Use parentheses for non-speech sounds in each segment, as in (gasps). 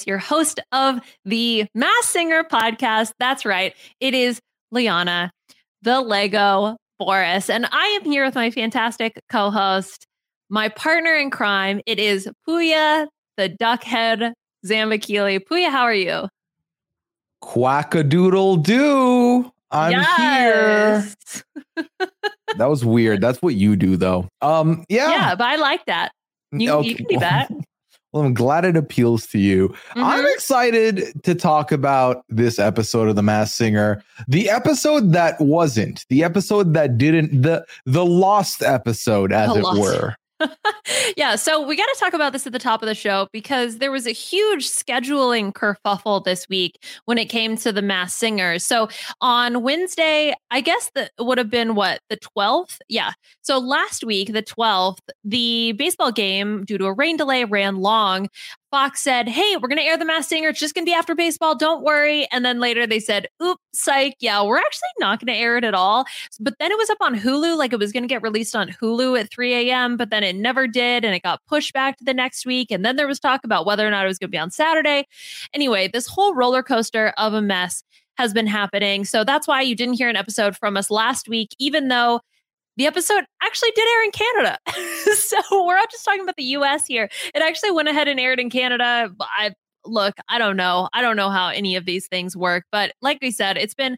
Liana your host of the Masked Singer podcast. That's right. It is Liana, the Lego Boris. And I am here with my fantastic co host, my partner in crime. It is Puya, the duckhead Zambakili. Puya, how are you? Quackadoodle doo. I'm Yes. here. (laughs) That was weird. That's what you do, though. Um, yeah. Yeah, but I like that. You, you can do that. (laughs) Well, I'm glad it appeals to you. I'm Mhm. excited to talk about this episode of The Masked Singer, the episode that wasn't, the episode that didn't, the the lost episode, as The it lost- were. (laughs) yeah, so we got to talk about this at the top of the show because there was a huge scheduling kerfuffle this week when it came to the masked singers. So on Wednesday, I guess that would have been what, the 12th? Yeah. So last week, the 12th, the baseball game, due to a rain delay, ran long. Fox said, Hey, we're going to air the masked singer. It's just going to be after baseball. Don't worry. And then later they said, Oops, psych. Yeah, we're actually not going to air it at all. But then it was up on Hulu, like it was going to get released on Hulu at 3 a.m., but then it never did. And it got pushed back to the next week. And then there was talk about whether or not it was going to be on Saturday. Anyway, this whole roller coaster of a mess has been happening. So that's why you didn't hear an episode from us last week, even though the episode actually did air in Canada. (laughs) (laughs) so we're not just talking about the US here. It actually went ahead and aired in Canada. I look, I don't know. I don't know how any of these things work, but like we said, it's been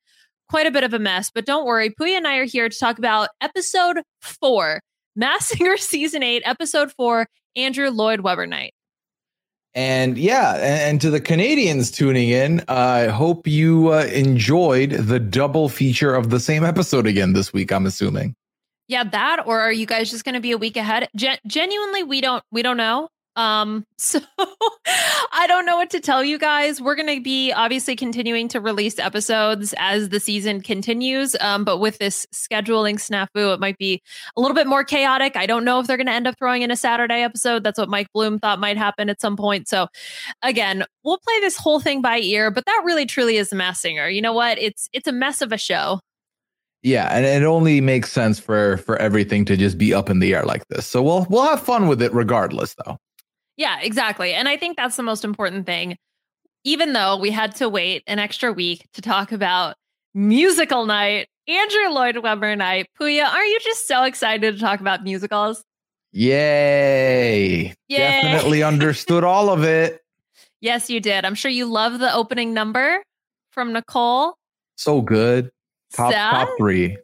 quite a bit of a mess. But don't worry, Puya and I are here to talk about episode four, Masked Singer (laughs) season eight, episode four, Andrew Lloyd Webber night. And yeah, and, to the Canadians tuning in, I hope you uh, enjoyed the double feature of the same episode again this week. I'm assuming. Yeah, that or are you guys just going to be a week ahead? Gen- genuinely, we don't we don't know. Um, (laughs) so I don't know what to tell you guys. We're going to be obviously continuing to release episodes as the season continues. Um, but with this scheduling snafu, it might be a little bit more chaotic. I don't know if they're going to end up throwing in a Saturday episode. That's what Mike Bloom thought might happen at some point. So again, we'll play this whole thing by ear, but that really truly is the masked singer. You know what? It's, it's a mess of a show. Yeah, and it only makes sense for for everything to just be up in the air like this. So we'll we'll have fun with it regardless, though. Yeah, exactly. And I think that's the most important thing. Even though we had to wait an extra week to talk about musical night, Andrew Lloyd Webber night. Puya, are you just so excited to talk about musicals? Yay. Yay. Definitely (laughs) understood all of it. Yes, you did. I'm sure you love the opening number from Nicole. So good. Top Sad? top three.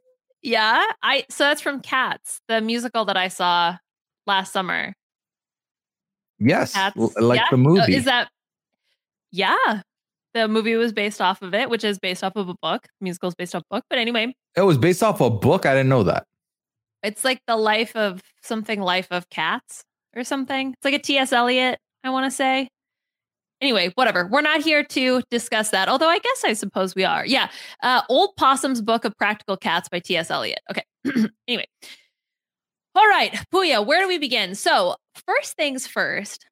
Yeah. I so that's from Cats, the musical that I saw last summer. Yes. Cats. Like yeah? the movie. Is that Yeah. The movie was based off of it, which is based off of a book. Musical is based off a book. But anyway, it was based off a book. I didn't know that. it's like the life of something life of cats or something. It's like a T.S. Eliot, I want to say. Anyway, whatever. We're not here to discuss that, although I guess I suppose we are. Yeah. Uh, Old Possum's Book of Practical Cats by T.S. Eliot. Okay. (clears throat) anyway. All right, Puya, where do we begin? So, first things first,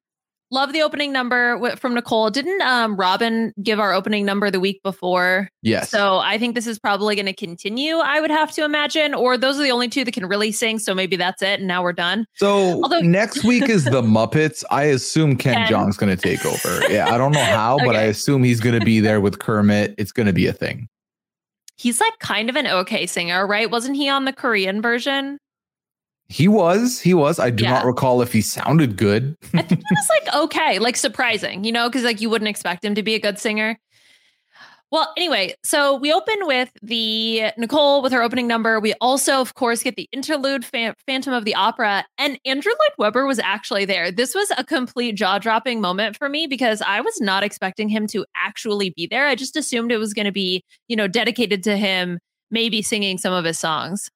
love the opening number from Nicole. Didn't um, Robin give our opening number the week before? Yes. So I think this is probably going to continue, I would have to imagine, or those are the only two that can really sing. So maybe that's it. And now we're done. So Although- next week is the (laughs) Muppets. I assume Ken, Ken. Jeong's going to take over. Yeah, I don't know how, but I assume he's going to be there with Kermit. It's going to be a thing. He's like kind of an okay singer, right? Wasn't he on the Korean version? He was. He was. I do Yeah. not recall if he sounded good. I think he was like okay, like surprising, you know, because like you wouldn't expect him to be a good singer. Well, anyway, so we open with the Nicole with her opening number. We also, of course, get the interlude Phan- Phantom of the Opera, and Andrew Lloyd Webber was actually there. This was a complete jaw dropping moment for me because I was not expecting him to actually be there. I just assumed it was going to be, you know, dedicated to him, maybe singing some of his songs.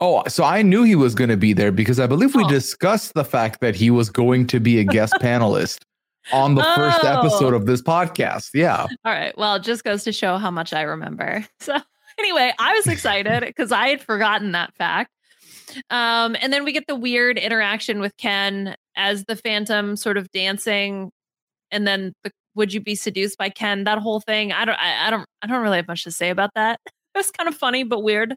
Oh, so I knew he was going to be there because I believe we Oh. discussed the fact that he was going to be a guest (laughs) panelist on the first Oh. episode of this podcast. Yeah. All right. Well, it just goes to show how much I remember. (laughs) So, anyway, I was excited because I had forgotten that fact. Um, and then we get the weird interaction with Ken as the Phantom sort of dancing, and then the "Would you be seduced by Ken?" That whole thing. I don't. I, I don't. I don't really have much to say about that. It was kind of funny but weird.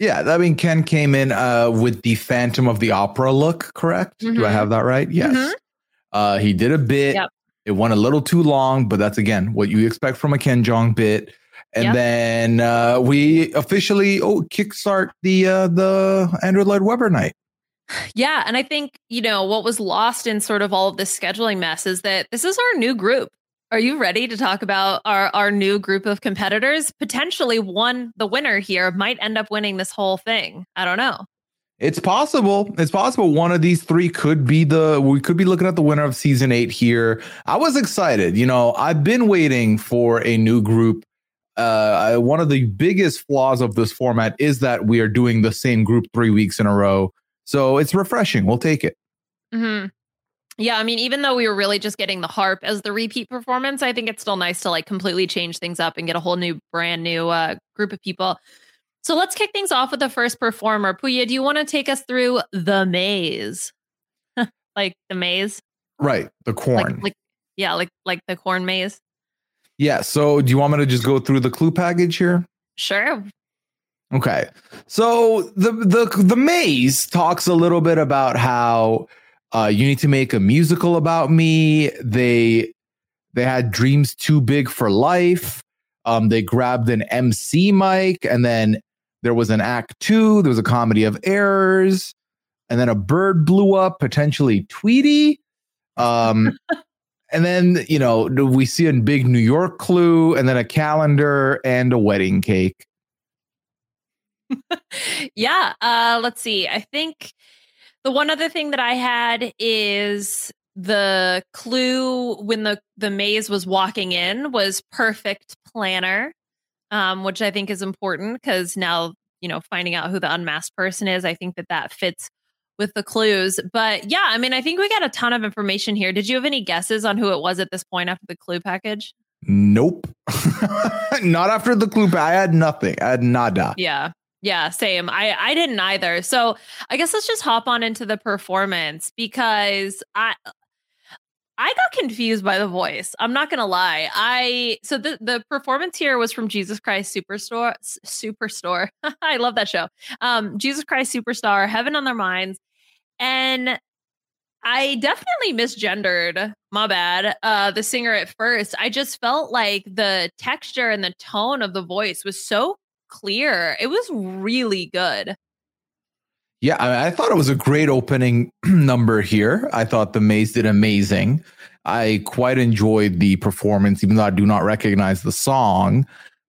Yeah. I mean, Ken came in uh, with the Phantom of the Opera look, correct? Do I Mhm. have that right? Yes. Mhm. Uh, he did a bit. Yep. It went a little too long, but that's again what you expect from a Ken Jeong bit. And Yep. then uh, we officially oh kickstart the uh, the Andrew Lloyd Webber night. Yeah, and I think you know what was lost in sort of all of this scheduling mess is that this is our new group. Are you ready to talk about our our new group of competitors? Potentially, one the winner here might end up winning this whole thing. I don't know. It's possible. It's possible one of these three could be the we could be looking at the winner of season 8 here. I was excited. You know, I've been waiting for a new group. Uh one of the biggest flaws of this format is that we are doing the same group 3 weeks in a row. So it's refreshing. We'll take it. hmm Yeah, I mean, even though we were really just getting the harp as the repeat performance, I think it's still nice to like completely change things up and get a whole new, brand new uh, group of people. So let's kick things off with the first performer. Puya, do you want to take us through the maze? (laughs) like the maze? Right. The corn. Like, like yeah, like like the corn maze. yeah, so do you want me to just go through the clue package here? Sure. Okay. So the the the maze talks a little bit about how uh, you need to make a musical about me. They they had dreams too big for life. Um, they grabbed an MC mic, and then there was an act two. There was a comedy of errors, and then a bird blew up, potentially Tweety. Um, (laughs) and then you know we see a big New York clue, and then a calendar and a wedding cake. (laughs) yeah. Uh, let's see. I think the one other thing that I had is the clue when the the maze was walking in was perfect planner, um, which I think is important because now you know finding out who the unmasked person is. I think that that fits with the clues. But yeah, I mean, I think we got a ton of information here. Did you have any guesses on who it was at this point after the clue package? Nope. (laughs) Not after the clue. I had nothing. I had nada. Yeah. Yeah, same. I I didn't either. So, I guess let's just hop on into the performance because I I got confused by the voice. I'm not gonna lie. I so the the performance here was from Jesus Christ Superstore. Superstore. (laughs) I love that show. Um, Jesus Christ Superstar, Heaven on Their Minds, and I definitely misgendered. My bad. Uh, the singer at first. I just felt like the texture and the tone of the voice was so clear. It was really good. Yeah, I, I thought it was a great opening (clears throat) number here. I thought the Maze did amazing. I quite enjoyed the performance, even though I do not recognize the song.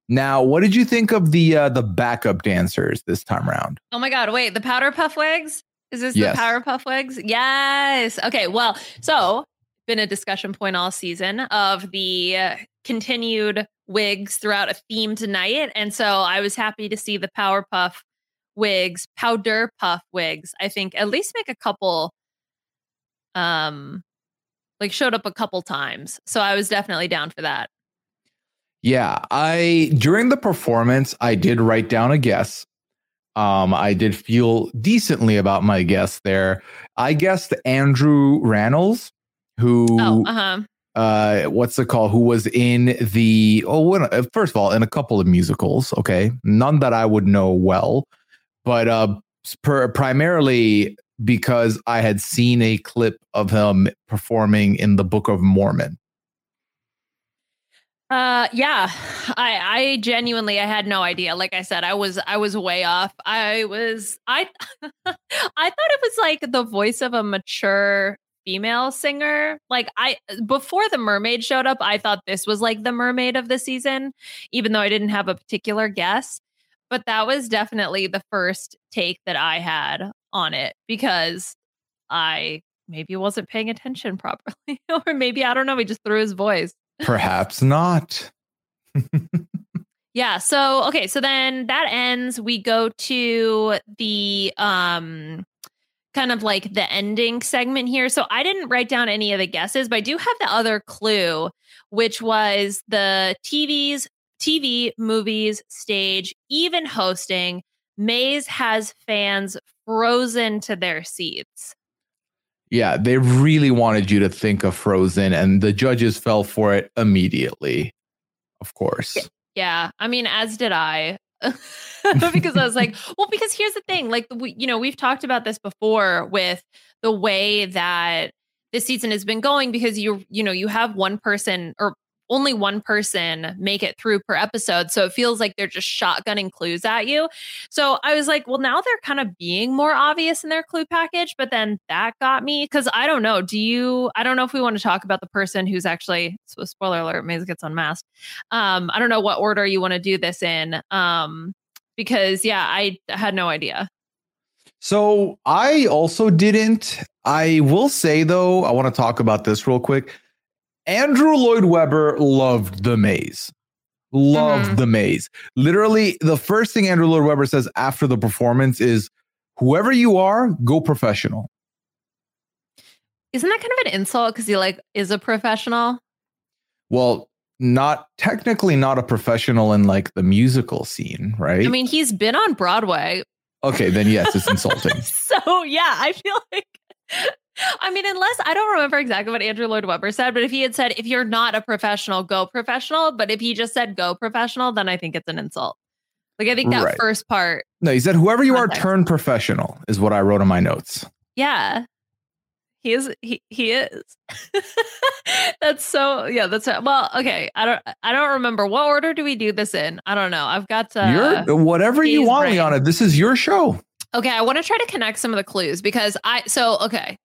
Now, what did you think of the uh, the backup dancers this time around? Oh my god! Wait, the Powder Puff Wigs. Is this Yes. the Powder Puff Wigs? Yes. Okay. Well, so been a discussion point all season of the continued wigs throughout a themed night, and so I was happy to see the Powerpuff wigs, Powder Puff wigs. I think at least make a couple, um, like showed up a couple times. So I was definitely down for that. Yeah, I during the performance, I did write down a guess. Um, I did feel decently about my guess there. I guessed Andrew Rannells, who Oh, uh huh. Uh what's the call? who was in the oh what, uh, first of all in a couple of musicals okay none that i would know well but uh per, primarily because i had seen a clip of him performing in the book of mormon Uh yeah. I I genuinely I had no idea. Like I said, I was I was way off. I was I (laughs) I thought it was like the voice of a mature female singer. Like I before the mermaid showed up, I thought this was like the mermaid of the season, even though I didn't have a particular guess. But that was definitely the first take that I had on it because I maybe wasn't paying attention (laughs) properly. or maybe I don't know, he just threw his voice. perhaps not (laughs) Yeah. So okay. So then that ends. We go to the um kind of like the ending segment here. So I didn't write down any of the guesses, but I do have the other clue, which was the TV's TV, movies, stage, even hosting. Maze has fans frozen to their seats. yeah they really wanted you to think of frozen and the judges fell for it immediately of course Yeah, I mean, as did I. (laughs) because I was like, well, because here's the thing, like we, you know, we've talked about this before with the way that this season has been going because you, you know, you have one person or only one person make it through per episode. So it feels like they're just shotgunning clues at you. So I was like, well, now they're kind of being more obvious in their clue package. But then that got me because I don't know. Do you, I don't know if we want to talk about the person who's actually, so spoiler alert, Maze gets unmasked. Um, I don't know what order you want to do this in. Um, because yeah, I had no idea. So I also didn't. I will say though, I want to talk about this real quick. Andrew Lloyd Webber loved the maze. Loved Mhm. the maze. Literally, the first thing Andrew Lloyd Webber says after the performance is, "Whoever you are, go professional." Isn't that kind of an insult? Because he like is a professional. Well, not technically not a professional in like the musical scene, right? I mean, he's been on Broadway. okay, then yes, it's insulting. (laughs) So yeah, I feel like I mean, unless I don't remember exactly what Andrew Lloyd Webber said, but if he had said, if you're not a professional, go professional. But if he just said go professional, then I think it's an insult. Like I think that Right. first part, no, he said, "Whoever you are, turn professional," is what I wrote in my notes. yeah. He is he he is. (laughs) that's so yeah, that's well, okay. I don't I don't remember. What order do we do this in? I don't know. I've got to. You're whatever you want, brain. Liana. This is your show. Okay, I want to try to connect some of the clues because I so okay.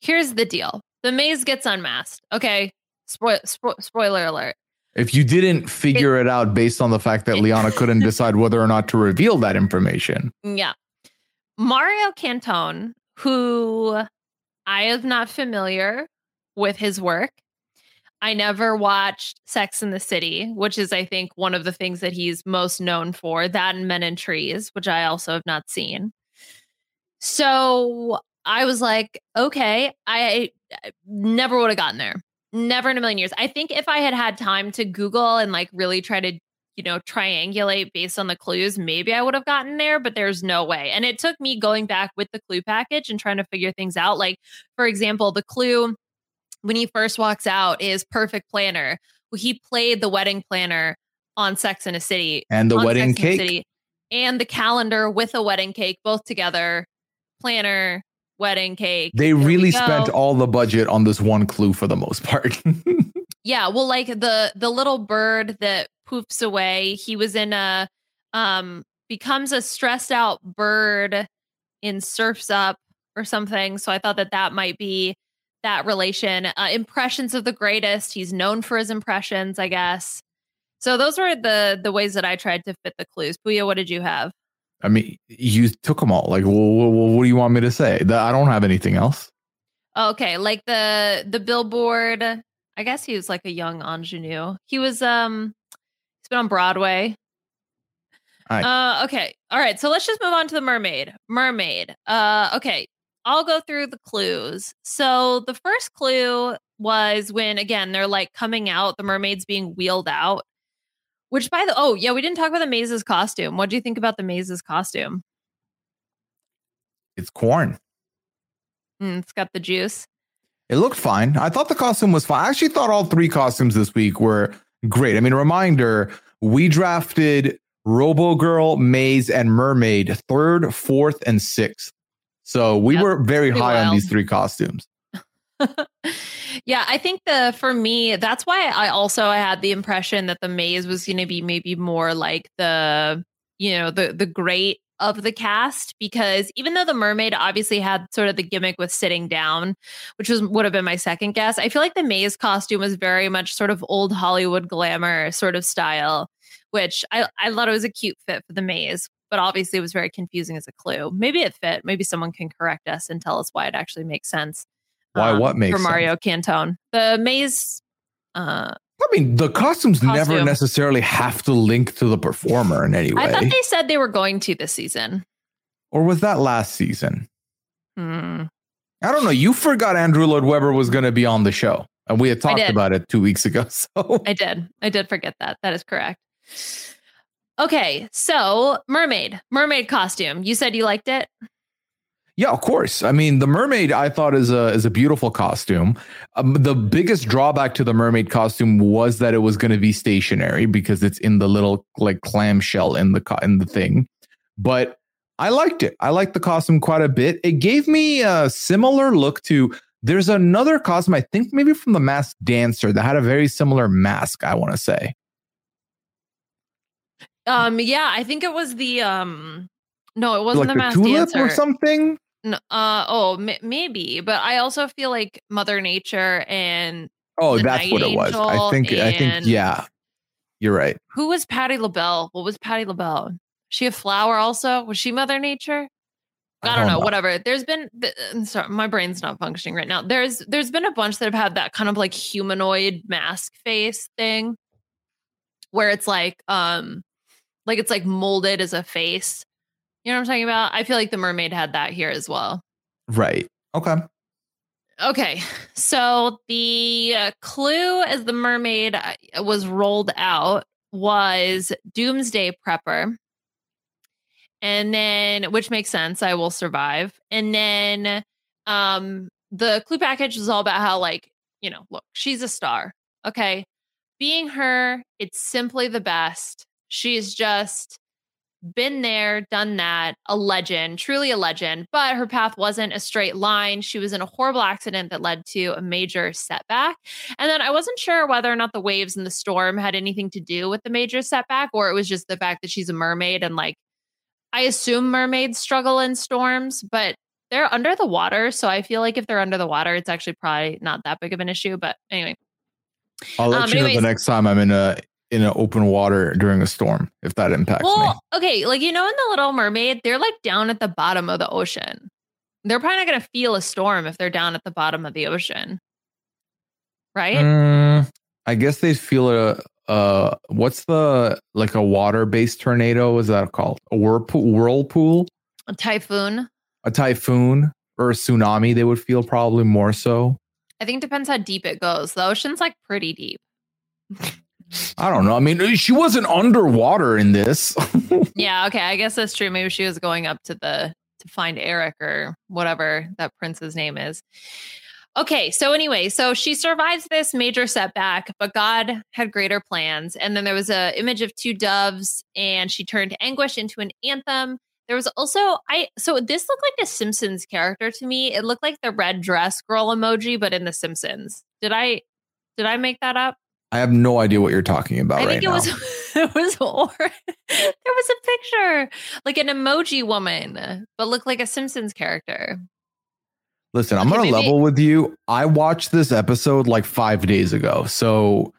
Here's the deal: the maze gets unmasked. Okay, Spoil, spo- spoiler alert. If you didn't figure it, out based on the fact that Liana couldn't (laughs) decide whether or not to reveal that information, Yeah, Mario Cantone, who I am not familiar with his work. I never watched Sex in the City, which is, I think, one of the things that he's most known for. That and Men in Trees, which I also have not seen. So I was like, okay, I I never would have gotten there. Never in a million years. I think if I had had time to Google and like really try to, you know, triangulate based on the clues, maybe I would have gotten there, but there's no way. And it took me going back with the clue package and trying to figure things out. Like, for example, the clue when he first walks out is perfect planner. Well, he played the wedding planner on Sex in a City And the wedding Sex cake. And the calendar with a wedding cake, both together. Planner, wedding cake. They Here really spent all the budget on this one clue for the most part. (laughs) Yeah, well, like the the little bird that poofs away. He was in a um becomes a stressed out bird in Surfs Up or something. So I thought that that might be that relation. Uh, impressions of the greatest. He's known for his impressions, I guess. So those were the the ways that I tried to fit the clues. Puya, what did you have? I mean, you took them all. Like, well, what do you want me to say? That I don't have anything else. Okay, like the the billboard. I guess he was like a young ingenue. He was um he's been on Broadway. All right. Uh okay. All right. So let's just move on to the mermaid. Mermaid. Uh okay. I'll go through the clues. So the first clue was when again they're like coming out, the mermaid's being wheeled out. Which by the oh yeah, we didn't talk about the Maze's costume. What do you think about the Maze's costume? It's corn. Mm, it's got the juice. It looked fine. I thought the costume was fine. I actually thought all three costumes this week were great. I mean, reminder we drafted Robo Girl, Maze, and Mermaid third, fourth, and sixth. So we Yep, were very pretty high on these three costumes. (laughs) yeah, I think the for me that's why I also I had the impression that the maze was going to be maybe more like the you know the the great of the cast because even though the mermaid obviously had sort of the gimmick with sitting down, which was would have been my second guess, I feel like the maze costume was very much sort of old Hollywood glamour sort of style, which I I thought it was a cute fit for the maze. But obviously, it was very confusing as a clue. Maybe it fit. Maybe someone can correct us and tell us why it actually makes sense Why? um, what makes for sense? Mario Cantone. The maze. Uh, I mean, the costumes never necessarily have to link to the performer in any way. I thought they said they were going to this season. Or was that last season? Hmm. I don't know. You forgot Andrew Lloyd Webber was going to be on the show, and we had talked about it two weeks ago. (laughs) So I did. I did forget that. That is correct. Okay, so mermaid, mermaid costume. You said you liked it. Yeah, of course. I mean, the mermaid I thought is a is a beautiful costume. Um, the biggest drawback to the mermaid costume was that it was going to be stationary because it's in the little like clamshell in the co- in the thing. But I liked it. I liked the costume quite a bit. It gave me a similar look to. There's another costume I think maybe from the Masked Dancer that had a very similar mask. I want to say. Um, yeah, I think it was the um. No, it wasn't like the the masked tulip dancer. or something. Uh, oh, m- maybe, but I also feel like Mother Nature and Oh, that's Night what it was. I think. I think. Yeah, you're right. who was Patti LaBelle? What was Patti LaBelle? She a flower also? Was she Mother Nature? I, don't know, Whatever. There's been. sorry, my brain's not functioning right now. There's there's been a bunch that have had that kind of like humanoid mask face thing, where it's like um, like it's like molded as a face. You know what I'm talking about? I feel like the mermaid had that here as well. Right. Okay. Okay, so the uh, clue as the mermaid uh, was rolled out was Doomsday Prepper. And then, which makes sense, I will survive. And then um the clue package was all about how, like, you know, look, she's a star. Okay. Being her, it's simply the best. She's just been there, done that, a legend, truly a legend, but her path wasn't a straight line. She was in a horrible accident that led to a major setback. And then I wasn't sure whether or not the waves and the storm had anything to do with the major setback, or it was just the fact that she's a mermaid and like I assume mermaids struggle in storms, but they're under the water. So I feel like if they're under the water, it's actually probably not that big of an issue. But anyway, I'll let Um, you know the next time I'm in a in an open water during a storm if that impacts me. well, okay, like you know, in the Little Mermaid, they're like down at the bottom of the ocean. They're probably not going to feel a storm if they're down at the bottom of the ocean, right? Mm, I guess they feel a uh what's the like a water based tornado? Is that called a whirlpool? Whirlpool? A typhoon. a typhoon or a tsunami, they would feel probably more so. I think depends how deep it goes. The ocean's like pretty deep. (laughs) I don't know. I mean, she wasn't underwater in this. (laughs) yeah, okay. I guess that's true. Maybe she was going up to the to find Eric or whatever that prince's name is. Okay, so anyway, so she survives this major setback, but God had greater plans. And then there was a image of two doves, and she turned anguish into an anthem. There was also I so this looked like a Simpsons character to me. It looked like the red dress girl emoji, but in the Simpsons. Did I did I make that up? I have no idea what you're talking about I right think it now. was it was (laughs) or (laughs) there was a picture like an emoji woman, but looked like a Simpsons character. Listen, I'm Okay, gonna maybe- level with you. I watched this episode like five days ago, so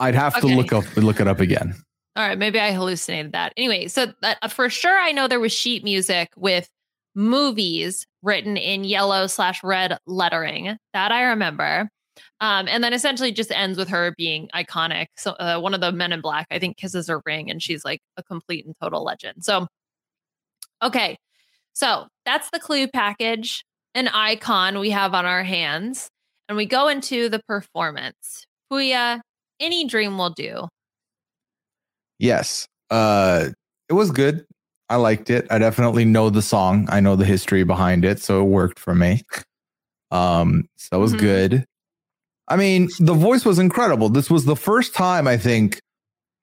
I'd have to look up look it up again. All right, maybe I hallucinated that. Anyway, so that, uh, for sure, I know there was sheet music with movies written in yellow slash red lettering. That I remember. Um, and then essentially just ends with her being iconic. So uh, one of the men in black, I think, kisses her ring, and she's like a complete and total legend. So, okay, so that's the clue package, an icon we have on our hands, and we go into the performance. Puya, any dream will do. Yes. Uh it was good. I liked it. I definitely know the song. I know the history behind it, so it worked for me. Um, so it was Mhm. good. I mean, the voice was incredible. This was the first time I think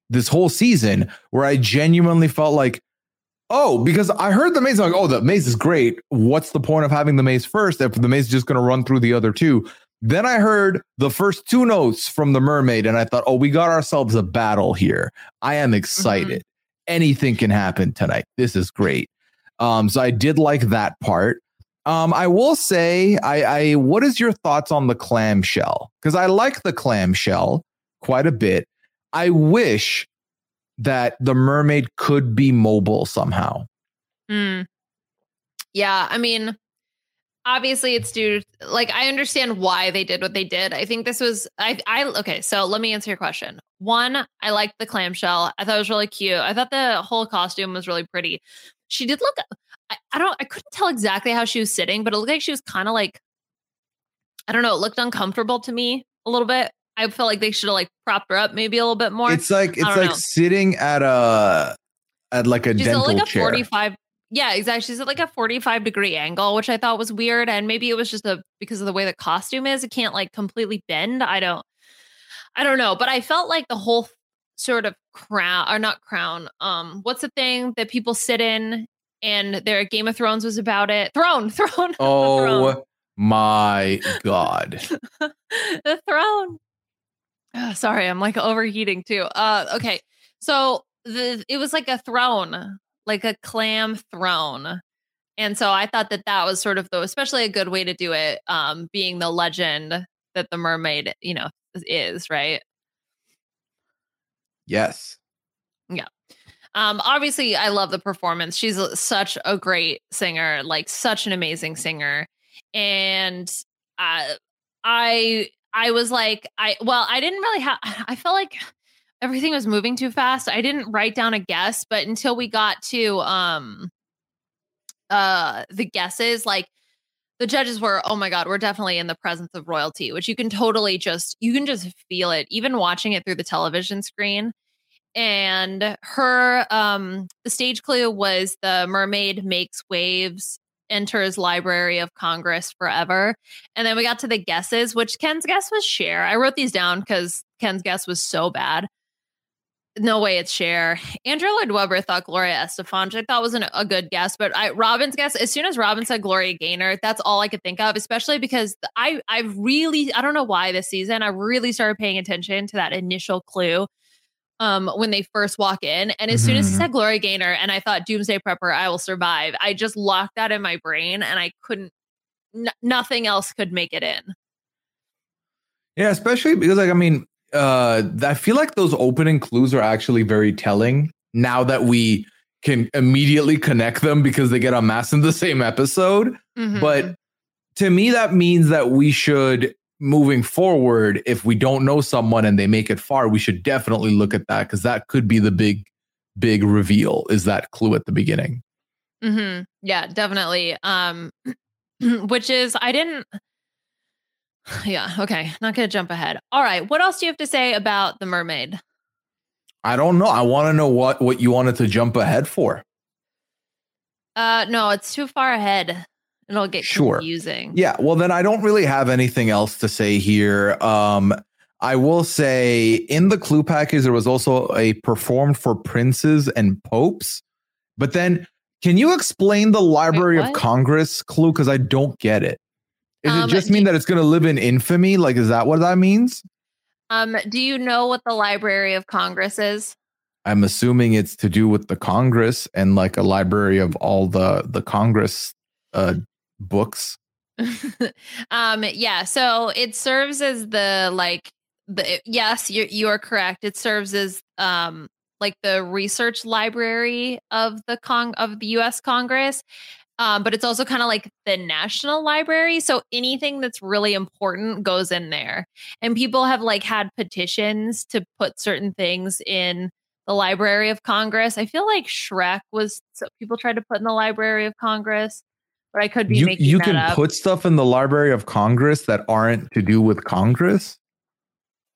this whole season where I genuinely felt like, oh, because I heard the maze, I'm like, oh, the maze is great. What's the point of having the maze first if the maze is just going to run through the other two? Then I heard the first two notes from the mermaid, and I thought, oh, we got ourselves a battle here. I am excited. Anything can happen tonight. This is great. Um, so I did like that part. Um, I will say, I, I what is your thoughts on the clamshell? Because I like the clamshell quite a bit. I wish that the mermaid could be mobile somehow. Hmm. Yeah, I mean, obviously it's due like I understand why they did what they did. I think this was I I okay, so let me answer your question. One, I liked the clamshell. I thought it was really cute. I thought the whole costume was really pretty. She did look I, I don't I couldn't tell exactly how she was sitting, but it looked like she was kind of like I don't know, it looked uncomfortable to me a little bit. I felt like they should have like propped her up maybe a little bit more. It's like it's like know. sitting at a at like a She's at dental like a chair. 45 yeah exactly she's at like a 45 degree angle which i thought was weird and maybe it was just a because of the way the costume is it can't like completely bend i don't i don't know but i felt like the whole sort of crown or not crown um what's the thing that people sit in and their game of thrones was about it. Throne (laughs) throne Oh my god. (laughs) the throne. Ah, sorry i'm like overheating too. Uh okay so the it was like a throne like a clam throne. And so i thought that that was sort of the especially a good way to do it um being the legend that the mermaid you know is right? Yes. Um obviously i love the performance. She's such a great singer like such an amazing singer. And uh, i i was like i well i didn't really have (sighs) i felt like everything was moving too fast. I didn't write down a guess but until we got to um uh the guesses like the judges were oh my god we're definitely in the presence of royalty which you can totally just you can just feel it even watching it through the television screen and her um the stage clue was the mermaid makes waves enters library of congress forever and then we got to the guesses which ken's guess was Cher i wrote these down because ken's guess was so bad no way it's Cher Andrew Lloyd Webber thought Gloria Estefan, which I thought was an, a good guess, but I Robin's guess. As soon as Robin said Gloria Gaynor, that's all I could think of. Especially because I I really I don't know why this season I really started paying attention to that initial clue um when they first walk in, and as soon as he Mhm. said Gloria Gaynor, and I thought Doomsday Prepper, I will survive. I just locked that in my brain, and I couldn't. N- nothing else could make it in. Yeah, especially because like I mean, uh I feel like those opening clues are actually very telling now that we can immediately connect them because they get unmasked in the same episode. Mhm. But to me, that means that we should moving forward, if we don't know someone and they make it far, we should definitely look at that because that could be the big, big reveal is that clue at the beginning. hmm Yeah, definitely. Um, (clears throat) which is I didn't. (sighs) Yeah. Okay. Not gonna jump ahead. All right. What else do you have to say about the mermaid? I don't know. I want to know what what you wanted to jump ahead for. Uh, no, it's too far ahead. It'll get Sure. confusing. Yeah, well then I don't really have anything else to say here. Um I will say in the clue package there was also a performed for princes and popes. But then can you explain the Library of? Congress clue cuz I don't get it. Does Um, it just mean that it's going to live in infamy? Like is that what that means? Um, do you know what the Library of Congress is? I'm assuming it's to do with the Congress and like a library of all the the Congress uh books. (laughs) um, yeah. So it serves as the like the yes, you you are correct. It serves as um like the research library of the Cong of the U.S. Congress. Um, but it's also kind of like the national library. So anything that's really important goes in there. And people have like had petitions to put certain things in the Library of Congress. I feel like Shrek was so people tried to put in the Library of Congress, but I could be You making you can up. put stuff in the Library of Congress that aren't to do with Congress.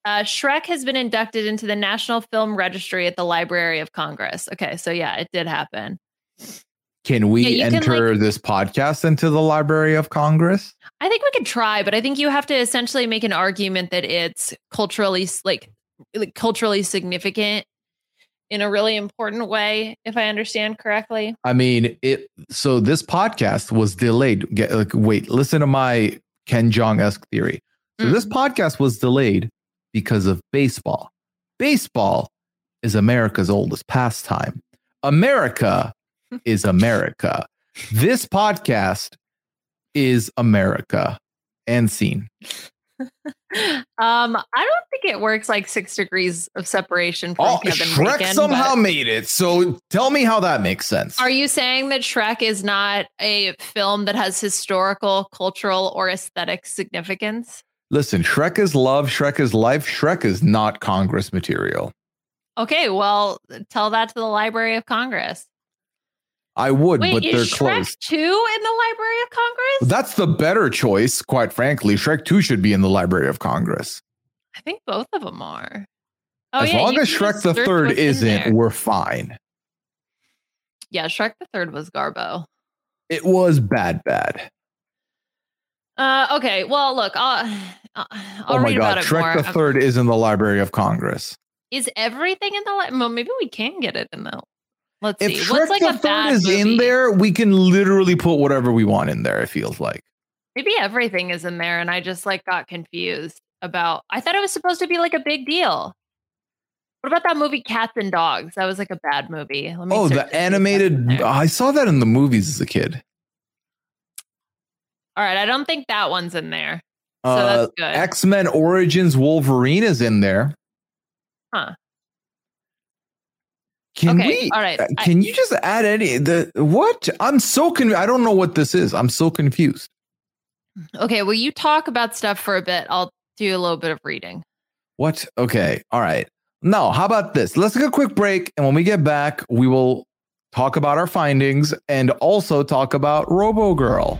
Uh, Shrek has been inducted into the National Film Registry at the Library of Congress. Okay, so yeah, it did happen. Can we Yeah, you can, enter this podcast into the Library of Congress? I think we could try, but I think you have to essentially make an argument that it's culturally like, like culturally significant in a really important way, if I understand correctly. I mean, it. So this podcast was delayed. Get, like, wait, listen to my Ken Jeong esque theory. So this mm-hmm. podcast was delayed because of baseball. Baseball is America's oldest pastime. America (laughs) is America. This podcast is America and scene. Um, I don't think it works like six degrees of separation from Oh, Kevin Shrek Bacon. somehow made it. So tell me how that makes sense. Are you saying that Shrek is not a film that has historical, cultural, or aesthetic significance? Listen, Shrek is love, Shrek is life, Shrek is not Congress material. Okay, well, tell that to the Library of Congress. I would, Wait, but they're is Shrek closed. 2 in the Library of Congress? That's the better choice, quite frankly. Shrek 2 should be in the Library of Congress. I think both of them are. Oh, as yeah, long as Shrek the third isn't, we're fine. Yeah, Shrek the third was Garbo. It was bad, bad. Uh, okay, well, look, I'll, I'll oh my read god, about it Shrek more. the third is in the Library of Congress. Is everything in the li- well, maybe we can get it in the. Let's If see. Shrek What's like a bad is in there, we can literally put whatever we want in there, it feels like. Maybe everything is in there, and I just like got confused about. I thought it was supposed to be like a big deal. What about that movie Cats and Dogs? That was like a bad movie. Let me Oh, search to see the if that's in animated. I saw that in the movies as a kid. All right, I don't think that one's in there. So Uh, that's good. X Men Origins Wolverine is in there. Huh. Can Okay, we? all right, uh, I- Can you just add any? The what? I'm so con. I don't know what this is. I'm so confused. Okay, well, you talk about stuff for a bit. I'll do a little bit of reading. What? Okay. All right. No. How about this? Let's take a quick break, and when we get back, we will talk about our findings and also talk about Robo Girl.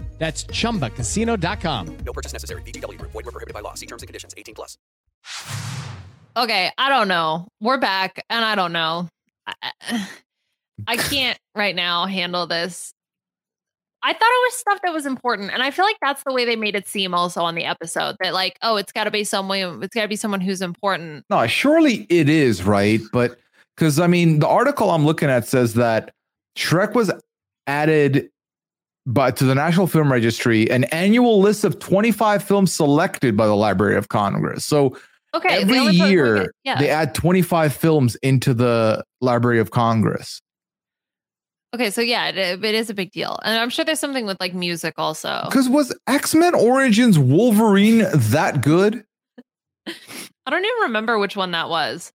That's chumbacasino.com. No purchase necessary. VGW Group. Void were prohibited by law. See terms and conditions. 18 plus. Okay, I don't know. We're back, and I don't know. I, I can't right now handle this. I thought it was stuff that was important, and I feel like that's the way they made it seem also on the episode. That like, oh, it's got to be someone. It's got to be someone who's important. No, surely it is, right? But because I mean, the article I'm looking at says that Shrek was added by to the National Film Registry, an annual list of 25 films selected by the Library of Congress. So Okay, every where year they- yeah. they add 25 films into the Library of Congress. okay, so yeah, it, it is a big deal, and I'm sure there's something with like music also. Because was X Men Origins Wolverine that good? (laughs) I don't even remember which one that was.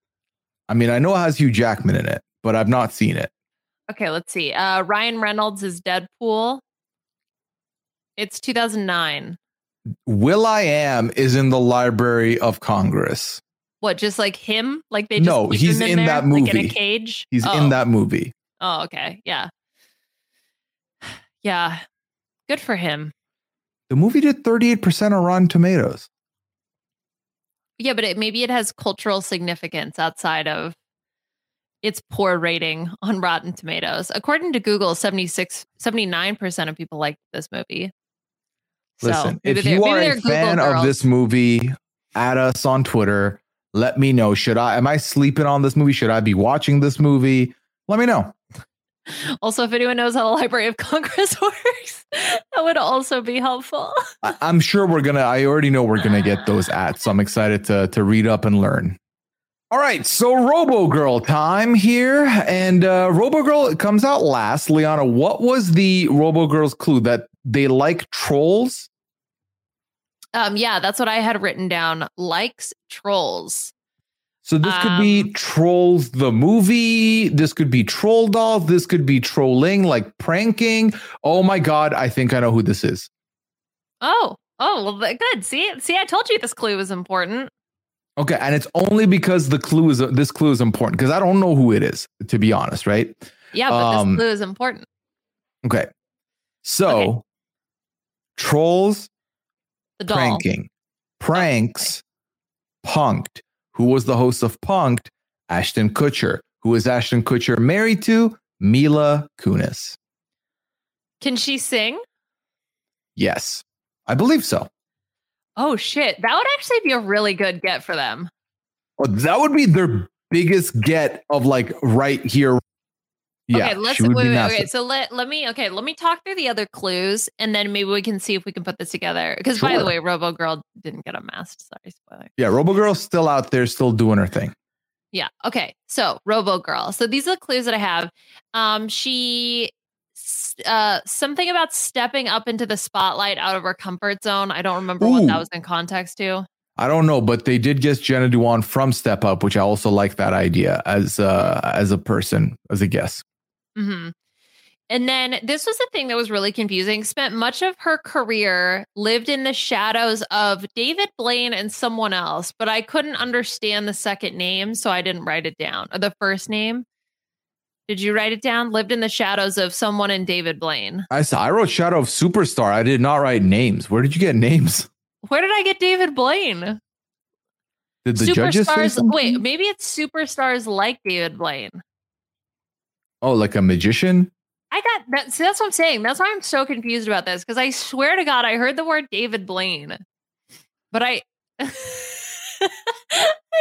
I mean, I know it has Hugh Jackman in it, but I've not seen it. Okay, let's see. Uh, Ryan Reynolds is Deadpool. It's 2009. will.i.am is in the Library of Congress. What, just like him? Like they just No, he's him in there, that like in a cage. He's oh. in that movie. Oh, okay, yeah, (sighs) yeah. Good for him. The movie did 38% on Rotten Tomatoes. Yeah, but it, maybe it has cultural significance outside of its poor rating on Rotten Tomatoes. According to Google, 76, 79% of people liked this movie. So, Listen, maybe if you are a Google fan of this movie, add us on Twitter. Let me know. Should I am I sleeping on this movie? Should I be watching this movie? Let me know. (laughs) Also, if anyone knows how the Library of Congress (laughs) works, that would also be helpful. I, I'm sure we're gonna. I already know we're gonna get those ads, so I'm excited to to read up and learn. All right, so Robo Girl time here, and uh, Robo Girl comes out last. Liana, what was the Robo Girl's clue that they like trolls? Um, yeah, that's what I had written down. Likes trolls. So this could be Um, Trolls the movie. This could be Troll Dolls. This could be trolling, like pranking. Oh my god, I think I know who this is. Oh, oh, well, good. See, see, I told you this clue was important. Okay, and it's only because the clue is this clue is important because I don't know who it is to be honest, right? Yeah, but Um, this clue is important. Okay, so Okay. Trolls pranking, pranks, punked. Who was the host of Punk'd? Ashton Kutcher. Who is Ashton Kutcher married to? Mila Kunis. Can she sing? Yes, I believe so. Oh shit, that would actually be a really good get for them. Oh, that would be their biggest get of like right here. Yeah, okay, let's wait, wait, okay. So let let me okay, let me talk through the other clues and then maybe we can see if we can put this together. Because by the way, Robo Girl didn't get a mask. Sorry, spoiler. Yeah, Robo Girl's still out there, still doing her thing. Yeah. Okay. So Robo Girl. So these are the clues that I have. Um, she uh something about stepping up into the spotlight out of her comfort zone. I don't remember what that was in context to. I don't know, but they did guess Jenna Dewan from Step Up, which I also like that idea as uh as a person, as a guest. Hmm And then this was the thing that was really confusing. Spent much of her career lived in the shadows of David Blaine and someone else, but I couldn't understand the second name, so I didn't write it down. Or the first name. Did you write it down? Lived in the shadows of someone and David Blaine. I saw I wrote Shadow of Superstar. I did not write names. Where did you get names? (laughs) Where did I get David Blaine? Did the judges Superstars. something? Wait, maybe it's superstars like David Blaine. Oh, like a magician? I got that. See, that's what I'm saying. That's why I'm so confused about this because I swear to God, I heard the word David Blaine, but I (laughs) it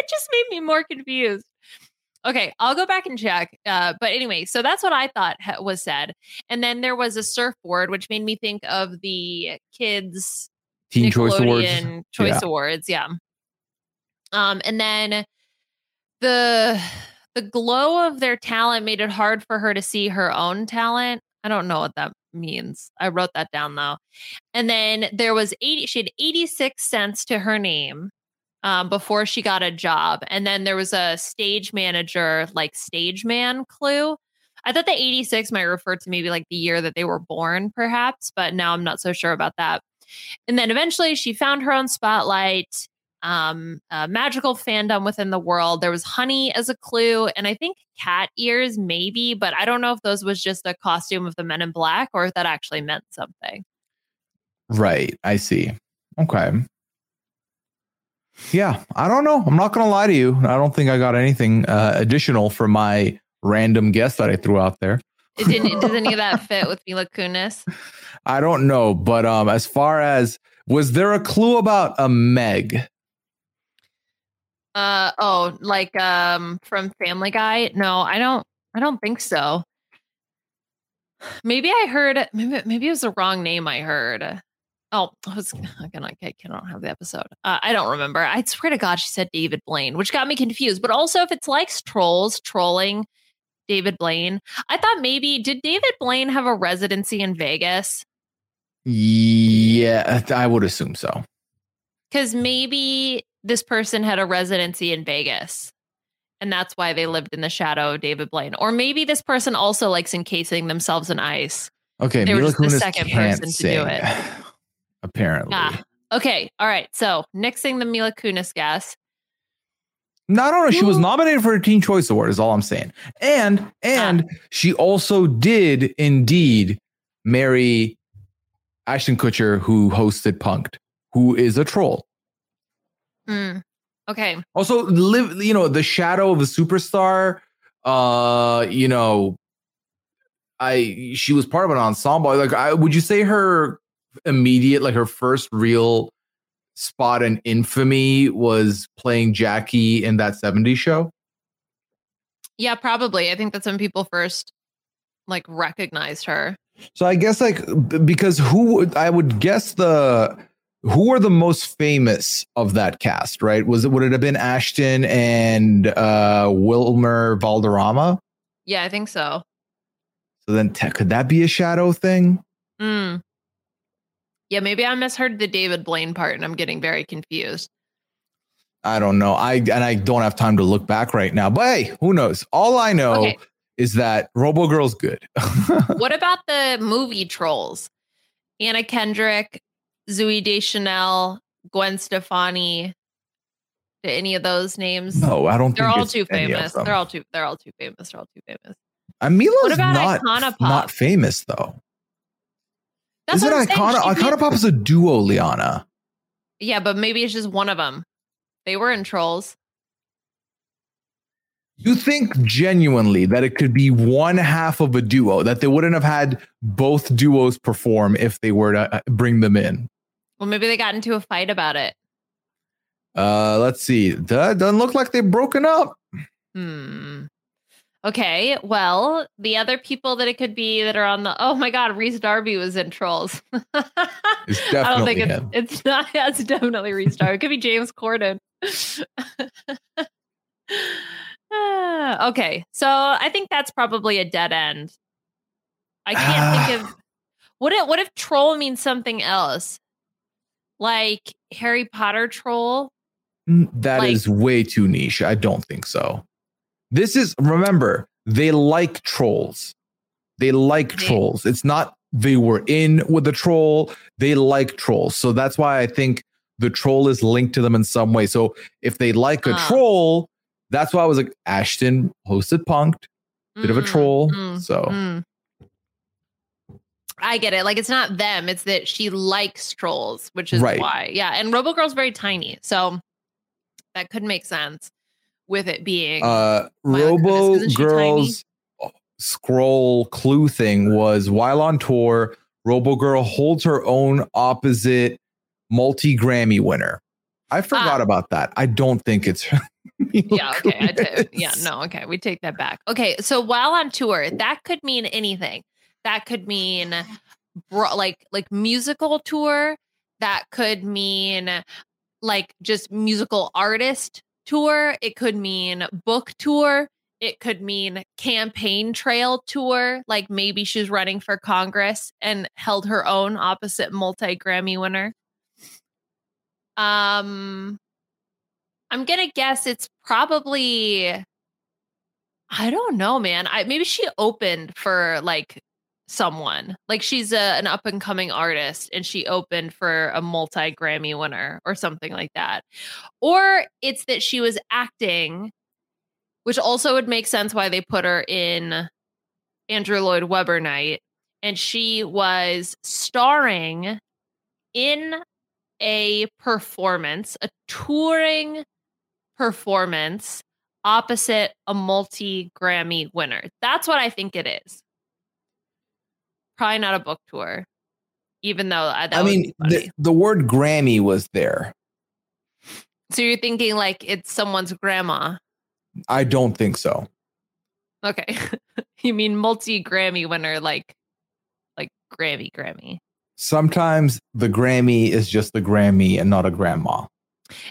just made me more confused. Okay, I'll go back and check. Uh, but anyway, so that's what I thought ha- was said, and then there was a surfboard, which made me think of the kids Teen Choice Awards. Choice Yeah. Awards, yeah. Um, and then the the glow of their talent made it hard for her to see her own talent. I don't know what that means. I wrote that down though. And then there was 80, she had 86 cents to her name. um, before she got a job. And then there was a stage manager, like stage man clue. I thought the 86 might refer to maybe like the year that they were born, perhaps, but now I'm not so sure about that. And then eventually she found her own spotlight, um, magical fandom within the world. There was honey as a clue, and I think cat ears, maybe, but I don't know if those was just a costume of the men in black or if that actually meant something. Right. I see. Okay. Yeah, I don't know. I'm not going to lie to you. I don't think I got anything uh, additional for my random guess that I threw out there. It didn't, (laughs) does any of that fit with Mila Kunis? I don't know, but um, as far as was there a clue about a Meg? Uh oh, like um from Family Guy? No, I don't. I don't think so. Maybe I heard. Maybe maybe it was the wrong name. I heard. Oh, I was gonna. I cannot have the episode. Uh, I don't remember. I swear to God, she said David Blaine, which got me confused. But also, if it's like trolls trolling David Blaine, I thought maybe did David Blaine have a residency in Vegas? Yeah, I would assume so. Because maybe this person had a residency in Vegas. And that's why they lived in the shadow of David Blaine. Or maybe this person also likes encasing themselves in ice. Okay, They were Mila just the Kunis second can't person to do it. (sighs) Apparently, Ah, okay. All right. So nixing the Mila Kunis guess. no, I don't know. She was nominated for a Teen Choice Award. Is all I'm saying. And and Ah. she also did indeed marry Ashton Kutcher, who hosted Punk'd, who is a troll. Hmm. Okay. Also, live. You know, the shadow of a superstar. Uh, you know, I she was part of an ensemble. Like, I would you say her immediate, like her first real spot in infamy was playing Jackie in that 70s show? Yeah, probably. I think that's when people first like recognized her. So I guess like b- because who would I would guess the who are the most famous of that cast, right? Was it would it have been Ashton and uh Wilmer Valderrama? Yeah, I think so. So then te- could that be a shadow thing? Hmm. Yeah, maybe I misheard the David Blaine part and I'm getting very confused. I don't know. I and I don't have time to look back right now. But hey, who knows? All I know Okay. is that Robo Girl's good. (laughs) what about the movie trolls? Anna Kendrick, Zooey Deschanel, Gwen Stefani. Do any of those names? no, I don't think They're all too famous. They're all too. They're all too famous. They're all too famous. Uh, Mila's What not, not famous though. That's I'm saying. Icona Icona Pop is a duo, Liana? Yeah, but maybe it's just one of them. They were in Trolls. You think genuinely that it could be one half of a duo that they wouldn't have had both duos perform if they were to uh, bring them in? Well, maybe they got into a fight about it. Uh, let's see. That doesn't look like they've broken up. Hmm. Okay. Well, the other people that it could be that are on the oh my god, Rhys Darby was in Trolls. (laughs) It's I don't think definitely it's it's not. (laughs) It's definitely Rhys Darby. It could be James Corden. (laughs) Okay, so I think that's probably a dead end. I can't think of (sighs) what if what if troll means something else, like Harry Potter troll. Mm, That is like- way too niche. I don't think so. This is remember, they like trolls. They like They- trolls. It's not they were in with the troll. They like trolls. So that's why I think the troll is linked to them in some way. So if they like a Ah. troll, that's why I was like Ashton hosted Punk'd, bit of a Mm, troll. mm, so mm. I get it. Like it's not them; it's that she likes trolls, which is Right. why. Yeah, and Robo Girl's very tiny, so that could make sense with it being. uh Robo Girl's scroll clue thing was while on tour, Robo Girl holds her own opposite multi Grammy winner. I forgot Ah. about that. I don't think it's (laughs) yeah. Okay. I yeah. No. Okay. We take that back. Okay. So while on tour, that could mean anything. That could mean bro- like like musical tour. That could mean like just musical artist tour. It could mean book tour. It could mean campaign trail tour. Like maybe she's running for Congress and held her own opposite multi Grammy winner. Um, I'm gonna guess it's probably I don't know, man. I maybe she opened for like someone. Like she's a, an up and coming artist and she opened for a multi Grammy winner or something like that. Or it's that she was acting, which also would make sense why they put her in Andrew Lloyd Webber night. And she was starring in a performance, a touring performance opposite a multi Grammy winner. That's what I think it is. Probably not a book tour, even though uh, I would mean, the, the word Grammy was there. so you're thinking like it's someone's grandma. I don't think so. Okay. (laughs) you mean multi Grammy winner, like like Grammy Grammy. Sometimes the Grammy is just the Grammy and not a grandma.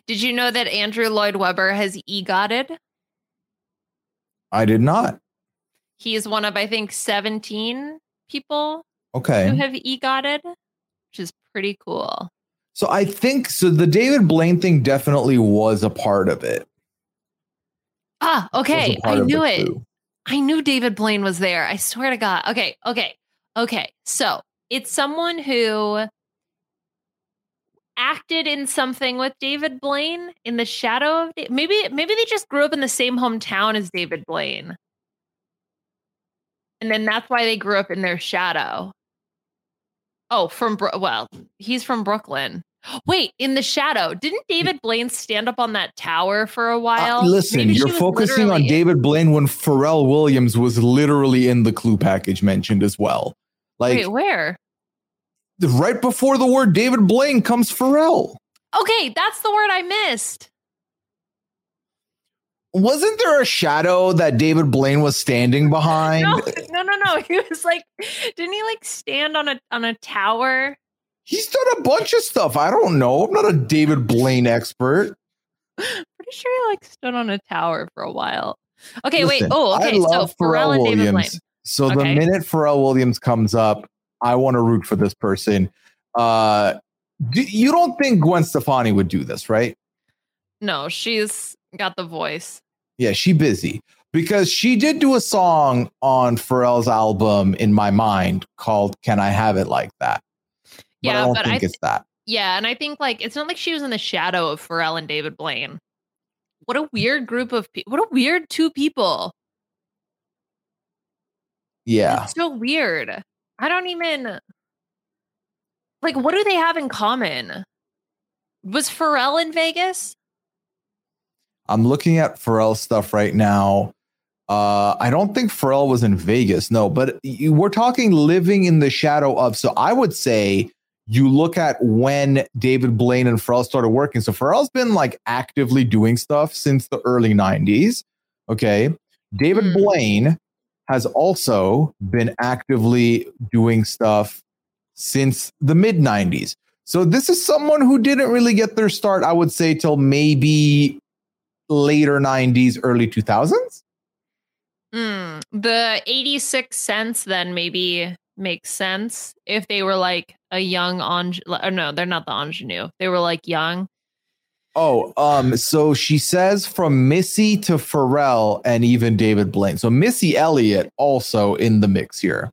Did you know that Andrew Lloyd Webber has EGOTed? I did not. He is one of, I think, 17 people who Okay. have EGOTed, which is pretty cool. So I think so the David Blaine thing definitely was a part of it. Ah, okay. I knew it it. too. I knew David Blaine was there. I swear to God. Okay, okay, okay. So it's someone who acted in something with David Blaine in the shadow of Da- maybe maybe they just grew up in the same hometown as David Blaine. And then that's why they grew up in their shadow. Oh, from Bro- well, he's from Brooklyn. (gasps) Wait, in the shadow. Didn't David Blaine stand up on that tower for a Uh, while? listen, Maybe you're focusing on David Blaine when Pharrell Williams was literally in the clue package mentioned as well. Like Wait, where? right before the word David Blaine comes Pharrell. Okay, that's the word I missed. Wasn't there a shadow that David Blaine was standing behind? No, no, no, no. He was like, didn't he like stand on a on a tower? He's done a bunch of stuff. I don't know. I'm not a David Blaine expert. Pretty sure he like stood on a tower for a while. Okay, Listen, wait. Oh, okay. I love so Pharrell, Blaine. Williams. So the minute Pharrell Williams comes up, I want to root for this person. Uh, do, you don't think Gwen Stefani would do this, right? No, she's got the voice. Yeah, she busy because she did do a song on Pharrell's album in my mind called "Can I Have It Like That." But I Yeah, don't but I think th- it's that. Yeah, and I think like it's not like she was in the shadow of Pharrell and David Blaine. What a weird group of people. What a weird two people. Yeah, so weird. I don't even like what do they have in common? Was Pharrell in Vegas? I'm looking at Pharrell stuff right now. Uh, I don't think Pharrell was in Vegas, no, but you, we're talking living in the shadow of. So I would say you look at when David Blaine and Pharrell started working. So Pharrell's been like actively doing stuff since the early 90s. Okay. David Hmm. Blaine has also been actively doing stuff since the mid 90s. So this is someone who didn't really get their start, I would say, till maybe later 90s, early 2000s. Mm, the 86 cents then maybe makes sense if they were like a young on or no, they're not the ingenue. They were like young. Oh, um, so she says from Missy to Pharrell and even David Blaine. So Missy Elliott also in the mix here.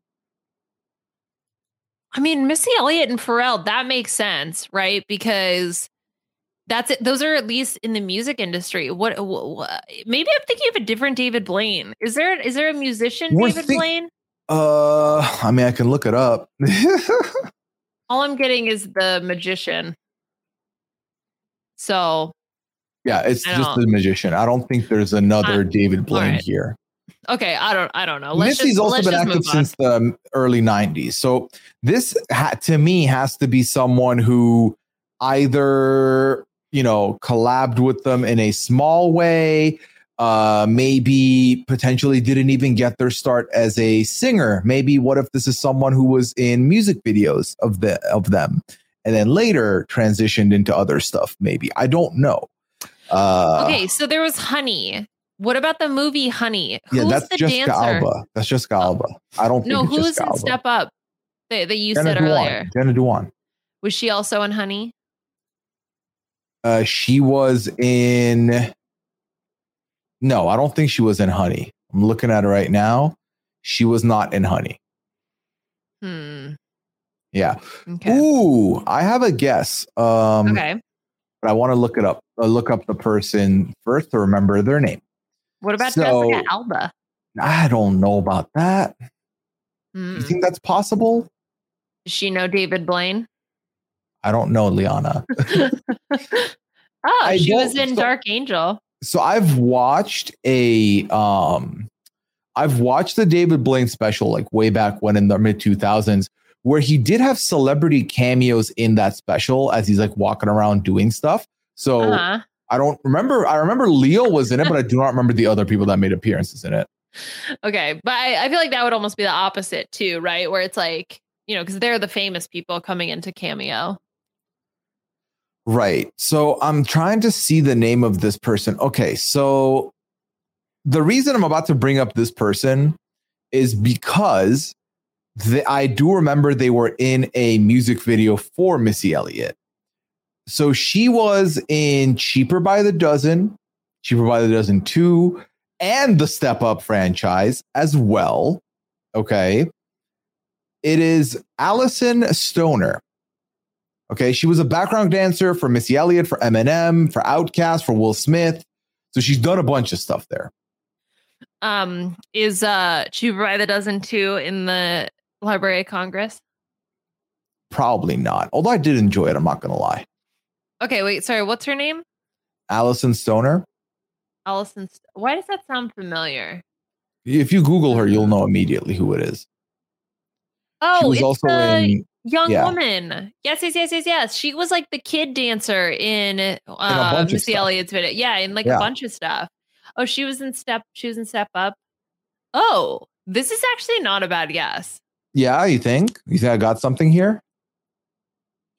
I mean, Missy Elliott and Pharrell, that makes sense, right? Because that's it. Those are at least in the music industry. What, what, maybe I'm thinking of a different David Blaine. Is there is there a musician We're David think- Blaine? Uh, I mean, I can look it up. (laughs) All I'm getting is the magician. So yeah, it's just the magician. I don't think there's another Uh, David Blaine right. here. okay, I don't I don't know. Let's Missy's also been active since the early 90s. So this ha- to me has to be someone who either, you know, collabed with them in a small way, uh maybe potentially didn't even get their start as a singer. Maybe what if this is someone who was in music videos of the of them and then later transitioned into other stuff maybe. I don't know. Uh okay, so there was Honey. What about the movie Honey? yeah, that's the Jessica dancer? Alba. That's Jessica Alba. I don't think No, who's in Alba. Step Up that, that you Jenna said Dewan. earlier? Jenna Dewan. Was she also in Honey? Uh, she was in. No, I don't think she was in Honey. I'm looking at it right now. She was not in Honey. Hmm. Yeah. Okay. Ooh, I have a guess. Um, okay. but I want to look it up. Uh, look up the person first to remember their name. What about so- Jessica Alba? I don't know about that. Hmm. You think that's possible? Does she know David Blaine? I don't know, Liana. (laughs) oh, I she was in so- Dark Angel. so I've watched a um I've watched the David Blaine special like way back when in the mid 2000s where he did have celebrity cameos in that special as he's like walking around doing stuff. So Uh-huh. I don't remember I remember Leo was in it but I do not remember the other people that made appearances in it. Okay. But I, I feel like that would almost be the opposite too, right? Where it's like, you know, because they're the famous people coming into cameo. Right. So I'm trying to see the name of this person. Okay. So the reason I'm about to bring up this person is because the, I do remember they were in a music video for Missy Elliott. So she was in Cheaper by the Dozen, Cheaper by the Dozen 2, and the Step Up franchise as well. Okay. It is Alyson Stoner. Okay, she was a background dancer for Missy Elliott, for Eminem, for Outkast, for Will Smith. So she's done a bunch of stuff there. Um, is uh Cheaper by the Dozen two in the Library of Congress? Probably not. Although I did enjoy it, I'm not gonna lie. Okay, wait, sorry, what's her name? Alyson Stoner. Alyson. St- Why does that sound familiar? If you Google her, you'll know immediately who it is. Oh, she was it's also the in young yeah. woman. Yes, yes, yes, yes, yes. She was like the kid dancer in uh, Missy. Elliott's video. Yeah, in like Yeah. a bunch of stuff. Oh, she was in Step. She was in Step Up. Oh, this is actually not a bad guess. Yeah, you think? You think I got something here?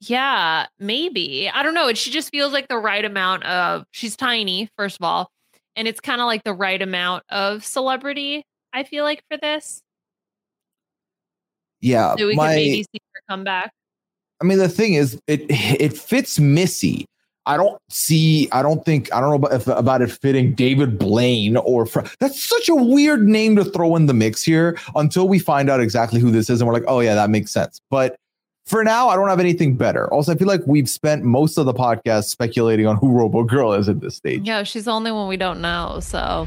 Yeah, maybe. I don't know. It- She just feels like the right amount of. She's tiny, first of all, and it's kind of like the right amount of celebrity. I feel like for this, Yeah. so we my, can maybe see her come back. I mean, the thing is, it (laughs) it fits Missy. I don't see. I don't think. I don't know about if, about it fitting David Blaine or that's such a weird name to throw in the mix here until we find out exactly who this is and we're like, oh yeah, that makes sense. But for now, I don't have anything better. Also, I feel like we've spent most of the podcast speculating on who Robo Girl is at this stage. Yeah, she's the only one we don't know. So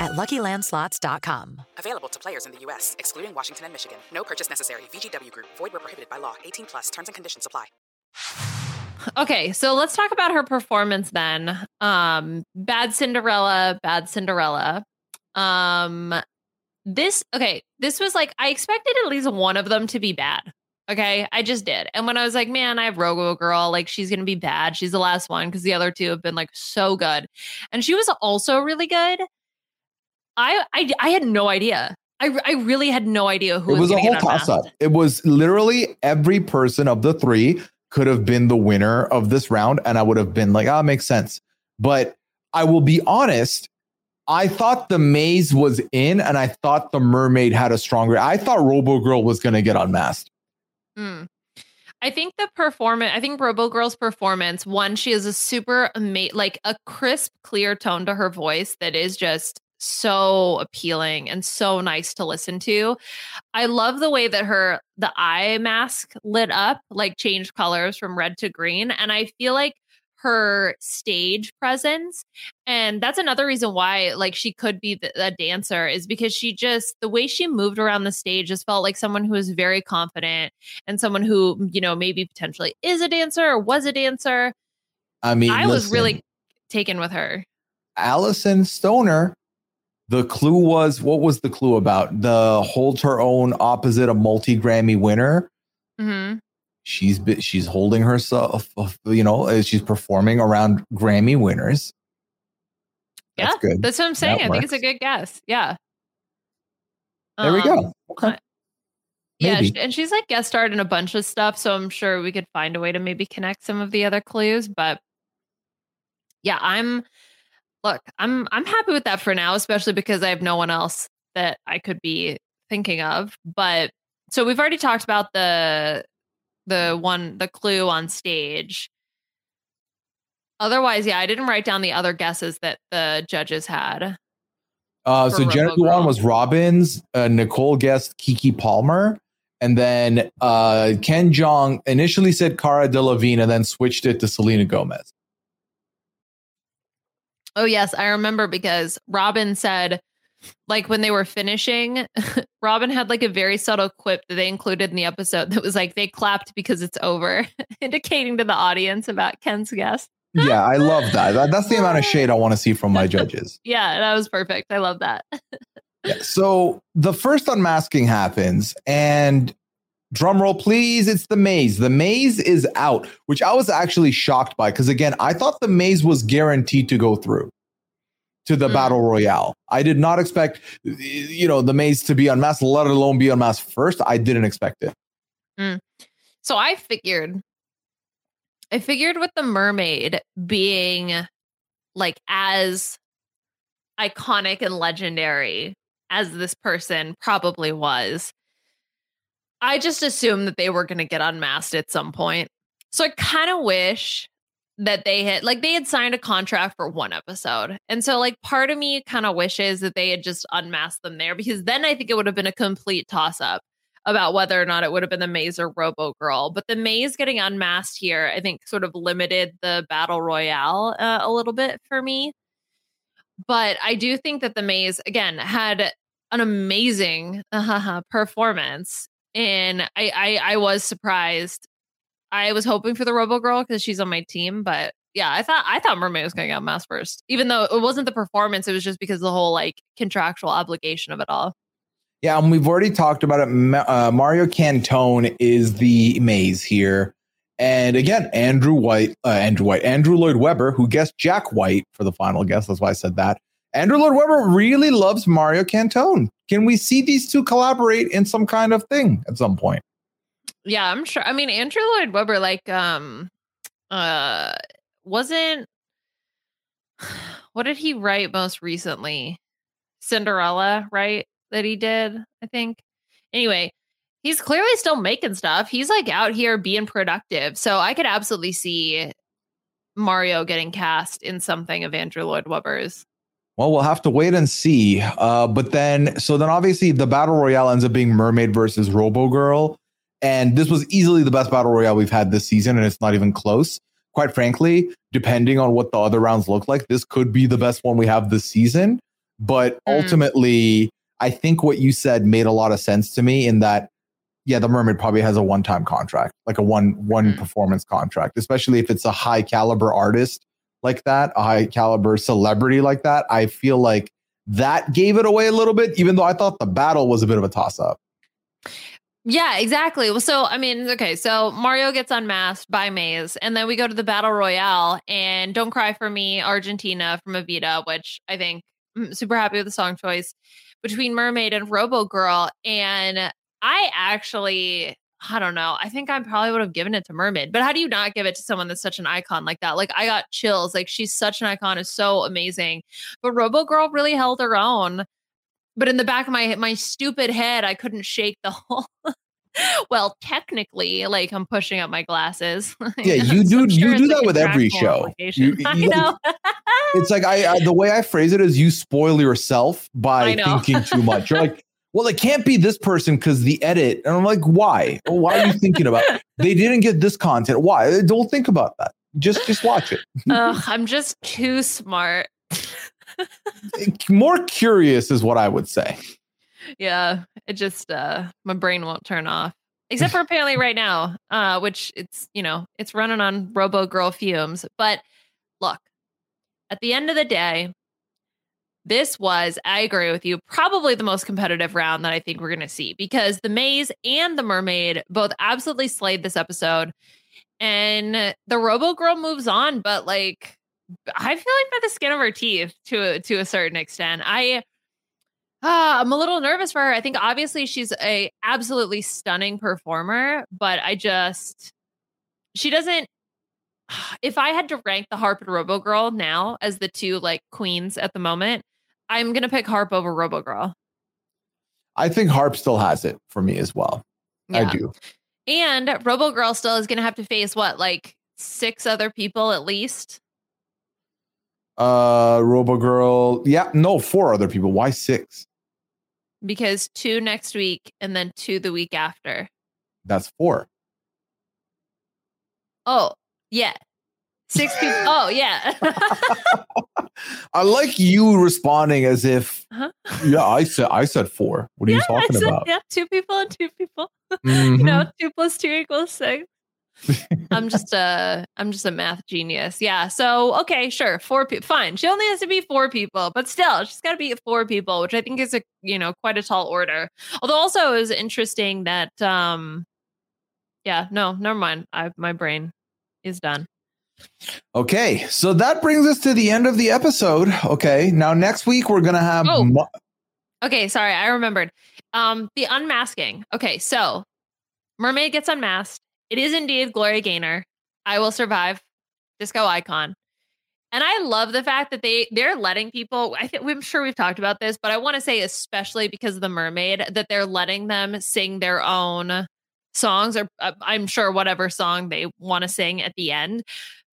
at luckylandslots.com. Available to players in the U.S., excluding Washington and Michigan. No purchase necessary. VGW Group. Void where prohibited by law. 18 plus. Terms and conditions apply. okay, so let's talk about her performance then. Um, bad Cinderella, bad Cinderella. Um, this okay, this was like I expected at least one of them to be bad. Okay, I just did. And when I was like, man, I have Robo Girl, like she's gonna be bad. She's the last one because the other two have been like so good, and she was also really good. I I I had no idea. I I really had no idea who it was a gonna whole toss up. It was literally every person of the three could have been the winner of this round, and I would have been like, ah, makes sense. But I will be honest, I thought the maze was in, and I thought the mermaid had a stronger. I thought Robo Girl was gonna get unmasked. Mm. I think the performance, I think Robo Girl's performance, one, she has a super amazing, like a crisp, clear tone to her voice that is just so appealing and so nice to listen to. I love the way that her, the eye mask lit up, like changed colors from red to green. And I feel like her stage presence and that's another reason why like she could be the, a dancer is because she just the way she moved around the stage just felt like someone who was very confident and someone who you know maybe potentially is a dancer or was a dancer I mean, i was really taken with her Alyson Stoner. The clue was what was the clue about? The hold her own opposite a multi Grammy winner. hmm She's she's holding herself, you know, as she's performing around Grammy winners. yeah That's good. that's what i'm saying That i think it's a good guess yeah There we Um, go. Okay. Yeah, Maybe. and she's like guest starred in a bunch of stuff, so I'm sure we could find a way to maybe connect some of the other clues. But yeah, I'm look, I'm I'm happy with that for now, especially because I have no one else that I could be thinking of. But so we've already talked about the the one the clue on stage. Otherwise, yeah, I didn't write down the other guesses that the judges had. Uh, so Dewan Girl. was Robbins. Uh, Nicole guessed Keke Palmer. And then uh, Ken Jeong initially said Cara Delevingne and then switched it to Selena Gomez. Oh yes, I remember because Robin said like when they were finishing, (laughs) Robin had like a very subtle quip that they included in the episode that was like they clapped because it's over, (laughs) indicating to the audience about Ken's guess. Yeah, I love that. That- That's the amount of shade I want to see from my (laughs) judges. Yeah, that was perfect. I love that. Yeah, so the first unmasking happens, and drum roll, please. It's the maze. The maze is out, which I was actually shocked by because again, I thought the maze was guaranteed to go through to the Mm. battle royale. I did not expect, you know, the maze to be unmasked, let alone be unmasked first. I didn't expect it. So I figured I figured with the mermaid being like as iconic and legendary as this person probably was, I just assumed that they were going to get unmasked at some point. So I kind of wish that they had like they had signed a contract for one episode. And so like part of me kind of wishes that they had just unmasked them there because then I think it would have been a complete toss up about whether or not it would have been the maze or robo girl but the maze getting unmasked here i think sort of limited the battle royale uh, a little bit for me but i do think that the maze again had an amazing uh, (laughs) performance and I, I i was surprised i was hoping for the robo girl because she's on my team but yeah i thought i thought mermaid was going to get unmasked first even though it wasn't the performance it was just because the whole like contractual obligation of it all Yeah, and we've already talked about it. Uh, Mario Cantone is the maze here. And again, Andrew White, uh, Andrew White, Andrew Lloyd Webber, who guessed Jack White for the final guess. That's why I said that. Andrew Lloyd Webber really loves Mario Cantone. Can we see these two collaborate in some kind of thing at some point? Yeah, I'm sure. I mean, Andrew Lloyd Webber, like, um, uh, wasn't. (sighs) What did he write most recently? Cinderella, right? That he did, I think. Anyway, he's clearly still making stuff. He's like out here being productive. So I could absolutely see Mario getting cast in something of Andrew Lloyd Webber's. Well, we'll have to wait and see. Uh, but then, so then obviously the battle royale ends up being Mermaid versus Robo Girl. And this was easily the best battle royale we've had this season, and it's not even close. Quite frankly, depending on what the other rounds look like, this could be the best one we have this season. But Mm. ultimately, I think what you said made a lot of sense to me in that, yeah, the Mermaid probably has a one-time contract, like a one one Mm. performance contract, especially if it's a high caliber artist like that, a high caliber celebrity like that. I feel like that gave it away a little bit, even though I thought the battle was a bit of a toss up. Yeah, exactly. Well, so I mean, okay, so Mario gets unmasked by Maze, and then we go to the battle royale, and "Don't Cry for Me" Argentina from Evita, which I think I'm super happy with the song choice between Mermaid and Robo Girl, and I actually. I don't know. I think I probably would have given it to Mermaid, but how do you not give it to someone that's such an icon like that? Like I got chills. Like she's such an icon, is so amazing. But Robo Girl really held her own. But in the back of my my stupid head, I couldn't shake the (laughs) whole (laughs) well, technically, like I'm pushing up my glasses. (laughs) Yeah, you So do- sure you do that with every show. You- I you like- know. It's like I, I the way I phrase it is you spoil yourself by thinking too much. You're like, well, it can't be this person because the edit. And I'm like, why? Why are you thinking about? (laughs) They didn't get this content. Why? Don't think about that. just just watch it. Ugh, I'm just too smart. More curious is what I would say. Yeah, it just uh my brain won't turn off. Except for apparently right now, uh, which it's you know, it's running on Robo Girl fumes. But look, at the end of the day, this was, I agree with you, probably the most competitive round that I think we're gonna see because the maze and the mermaid both absolutely slayed this episode. And the Robo Girl moves on, but like I feel like by the skin of her teeth to a, to a certain extent. I uh, I'm a little nervous for her. I think obviously she's a absolutely stunning performer, but I just she doesn't. If I had to rank the Harp and Robo Girl now as the two like queens at the moment, I'm gonna pick Harp over Robo Girl. I think Harp still has it for me as well. I do. And Robo Girl still is gonna have to face what like six other people at least. Uh Robo Girl. Yeah, no, four other people. Why six? because two next week and then two the week after. That's four. Oh, yeah. Six people. Oh, yeah. (laughs) I like you responding as if Huh? yeah, I said I said four. What are you yeah, I talking said, about? yeah, two people and two people. Mhm. (laughs) You know, two plus two equals six. I'm just a I'm just a math genius. Yeah. So okay, sure, four people. Fine. She only has to be four people, but still, she's got to be four people, which I think is a you know quite a tall order. Although also it was interesting that um, yeah, no, never mind. I my brain is done. Okay, so that brings us to the end of the episode. Okay, now next week we're gonna have Oh. mu- Okay, sorry, I remembered. Um, the unmasking. Okay, so mermaid gets unmasked. It is indeed Gloria Gaynor. I will survive. Disco icon. And I love the fact that they they're letting people. I think I'm sure we've talked about this, but I want to say especially because of the mermaid that they're letting them sing their own songs, or uh, I'm sure whatever song they want to sing at the end.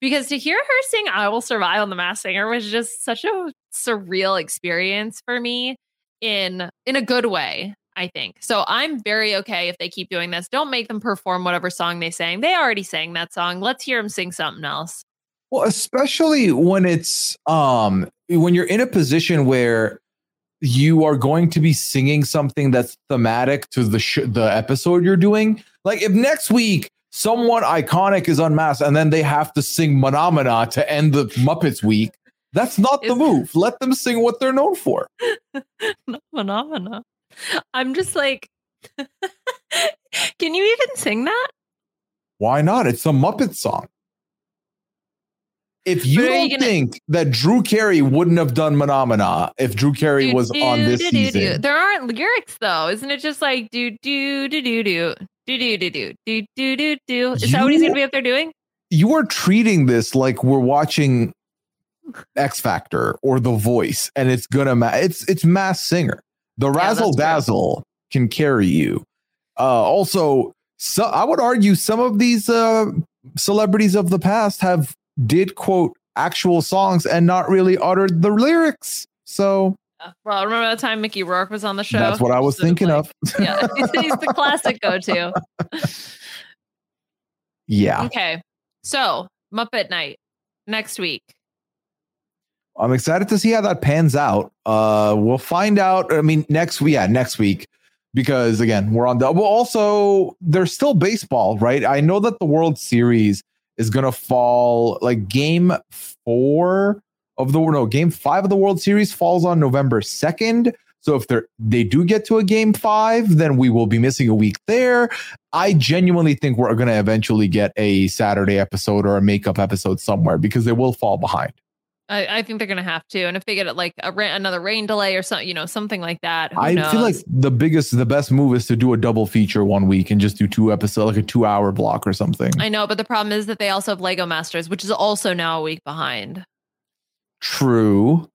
Because to hear her sing "I Will Survive" on the Masked Singer was just such a surreal experience for me in in a good way i think. So i'm very okay if they keep doing this. Don't make them perform whatever song they sang. They already sang that song. Let's hear them sing something else. Well, especially when it's um when you're in a position where you are going to be singing something that's thematic to the sh- the episode you're doing. Like if next week someone iconic is unmasked and then they have to sing Phenomena to end the Muppets week, that's not the move. Let them sing what they're known for. (laughs) phenomena i'm just like (laughs) can you even sing that Why not? It's a Muppet song. If you don't you gonna- think that Drew Carey wouldn't have done Phenomena if Drew Carey was on this Do, do, do, do. season, there aren't lyrics though isn't it just like do do do do do do do do do do do do do. Is you, that what he's going to be up there doing? You are treating this like we're watching X Factor or The Voice, and it's gonna ma- it's it's Masked Singer. The razzle dazzle can carry you. Uh, also, so I would argue some of these uh, celebrities of the past have did quote actual songs and not really uttered the lyrics. So well remember that time mickey rourke was on the show that's what I was of thinking like- of. (laughs) yeah he's the classic go-to (laughs) yeah, Okay. So, Muppet Night next week. I'm excited to see how that pans out. Uh, we'll find out. I mean, next week, yeah, next week, because again, we're on the. Well, also, there's still baseball, right? I know that the World Series is gonna fall like Game Four of the no Game Five of the World Series falls on November second. So if they they do get to a Game Five, then we will be missing a week there. I genuinely think we're gonna eventually get a Saturday episode or a makeup episode somewhere because they will fall behind. I, I think they're going to have to. And if they get it like a ra- another rain delay or something, you know, something like that. I feel like the biggest, the best move is to do a double feature one week and just do two episodes, like a two hour block or something. I know, but the problem is that they also have Lego Masters, which is also now a week behind. True.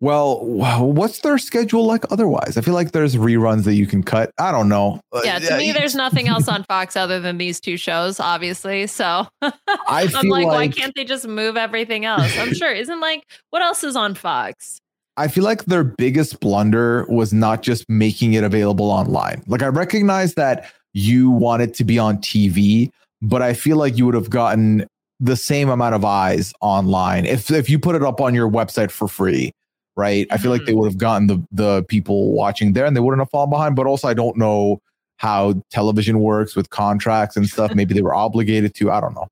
Well, what's their schedule like otherwise? I feel like there's reruns that you can cut. I don't know. Uh, Yeah, to me, there's (laughs) nothing else on Fox other than these two shows, obviously. So (laughs) I I'm feel like, why can't they just move everything else? I'm sure. Isn't like, what else is on Fox? I feel like their biggest blunder was not just making it available online. Like I recognize that you want it to be on TV, but I feel like you would have gotten the same amount of eyes online if if you put it up on your website for free, right? I feel like they Mm-hmm. would have gotten the the people watching there and they wouldn't have fallen behind. But also, I don't know how television works with contracts and stuff. Maybe they were (laughs) obligated to. I don't know.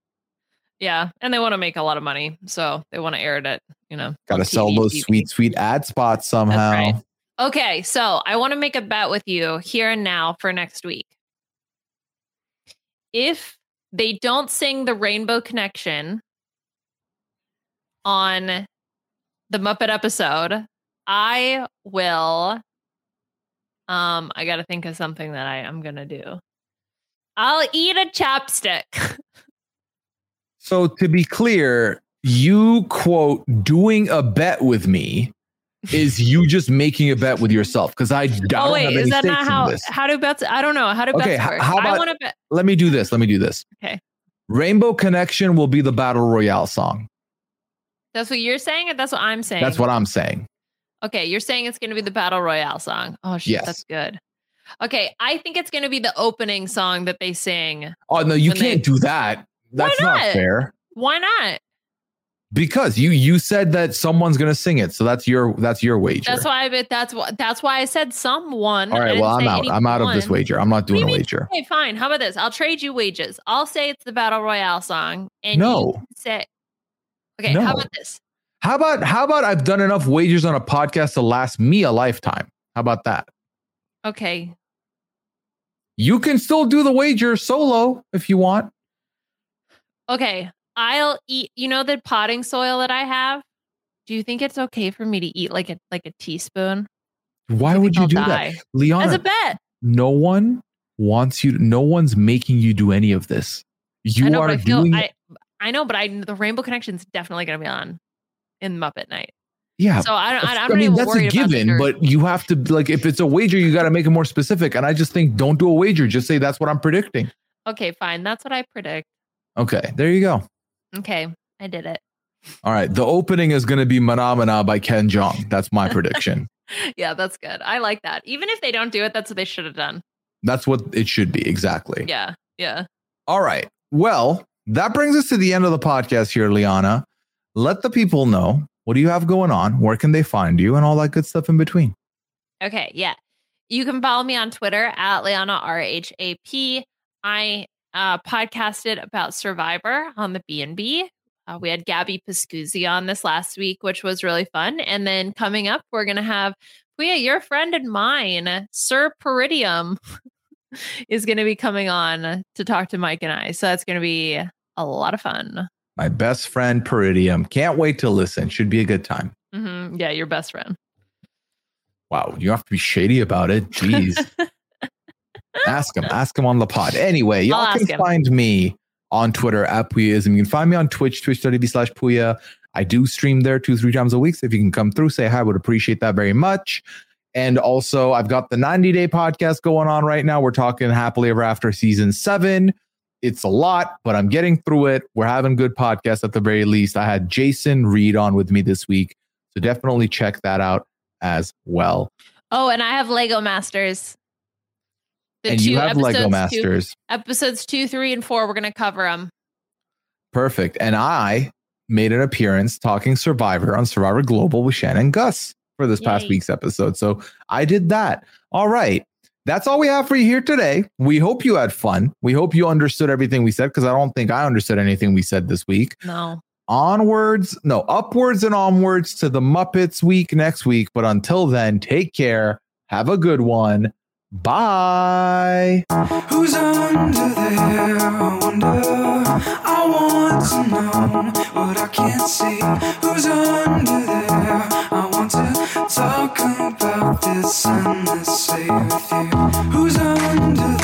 Yeah, and they want to make a lot of money, so they want to air it at you know. Got to sell those TV. sweet, sweet ad spots somehow. right. Okay, so I want to make a bet with you here and now for next week. If they don't sing the Rainbow Connection on the Muppet episode, I will. Um, I got to think of something that I am gonna do. I'll eat a chapstick. So to be clear, you quote doing a bet with me is you just making a bet with yourself because I, I don't oh wait, have is that not how? How do bets? I don't know. How do Okay, bets work? how I about- want to bet. Let me do this. Let me do this. Okay, Rainbow Connection will be the battle royale song. that's what you're saying, and that's what I'm saying. That's what I'm saying. Okay, you're saying it's going to be the battle royale song. Oh shit, Yes. that's good. Okay, I think it's going to be the opening song that they sing. Oh no, you can't do that. That's not? not? fair. Why not? Because you you said that someone's gonna sing it, so that's your that's your wager. That's why I bet. That's what. That's why I said someone. All right, well I'm out. I'm out of this wager. I'm not do doing a wager. Okay, fine. How about this? I'll trade you wages. I'll say it's the battle royale song, and No. you say. Okay, No. how about this? How about how about I've done enough wagers on a podcast to last me a lifetime? How about that? Okay, You can still do the wager solo if you want. okay. I'll eat. You know the potting soil that I have. Do you think it's okay for me to eat like a like a teaspoon? Why would you I'll do die. that? Leon? As a bet. no one wants you no one's making you do any of this. You know, are I feel doing I I know, but I the Rainbow Connection's definitely going to be on in Muppet Night. yeah. So I don't. I, I'm I mean, even that's a worried about the given, but you have to like if it's a wager, you got to make it more specific. And I just think don't do a wager. Just say that's what I'm predicting. okay, fine. That's what I predict. Okay, there you go. Okay, I did it. All right, the opening is going to be Manamana by Ken Jeong. That's my prediction. (laughs) Yeah, that's good. I like that. Even if they don't do it, that's what they should have done. That's what it should be exactly. Yeah, yeah. All right. Well, that brings us to the end of the podcast here, Liana. Let the people know what do you have going on, where can they find you, and all that good stuff in between. Okay, yeah. You can follow me on Twitter at Liana R H A P. I uh, podcasted about Survivor on the B and B. Uh, we had Gabby Pascuzzi on this last week, which was really fun. And then coming up, we're gonna have Puya, your friend and mine, Sir Peridium, (laughs) is gonna be coming on to talk to Mike and I. So that's gonna be a lot of fun. My best friend, Peridium. Can't wait to listen. Should be a good time. hmm Yeah, your best friend. Wow, you have to be shady about it. Jeez. (laughs) ask him. Ask him on the pod. Anyway, y'all I'll can find me on Twitter at Puyaism. You can find me on Twitch, twitch.tv slash Puya. I do stream there two, three times a week. So if you can come through, say hi, would appreciate that very much. And also, I've got the 90 day podcast going on right now. We're talking Happily Ever After season seven. It's a lot, but I'm getting through it. We're having good podcasts at the very least. I had Jason Reed on with me this week. So definitely check that out as well. Oh, and I have Lego Masters. The and you two have Lego episodes, two- Masters. episodes two, three, and four. We're gonna cover them. Perfect. And I made an appearance talking Survivor on Survivor Global with Shannon Gus for this past week's episode. So I did that. All right. That's all we have for you here today. We hope you had fun. We hope you understood everything we said because I don't think I understood anything we said this week. No. Onwards, no, upwards and onwards to the Muppets week next week. But until then, take care. Have a good one. Bye. Who's under there? I wonder. I want to know what I can't see. Who's under there? I want to talk about this endlessly with you. Who's under there?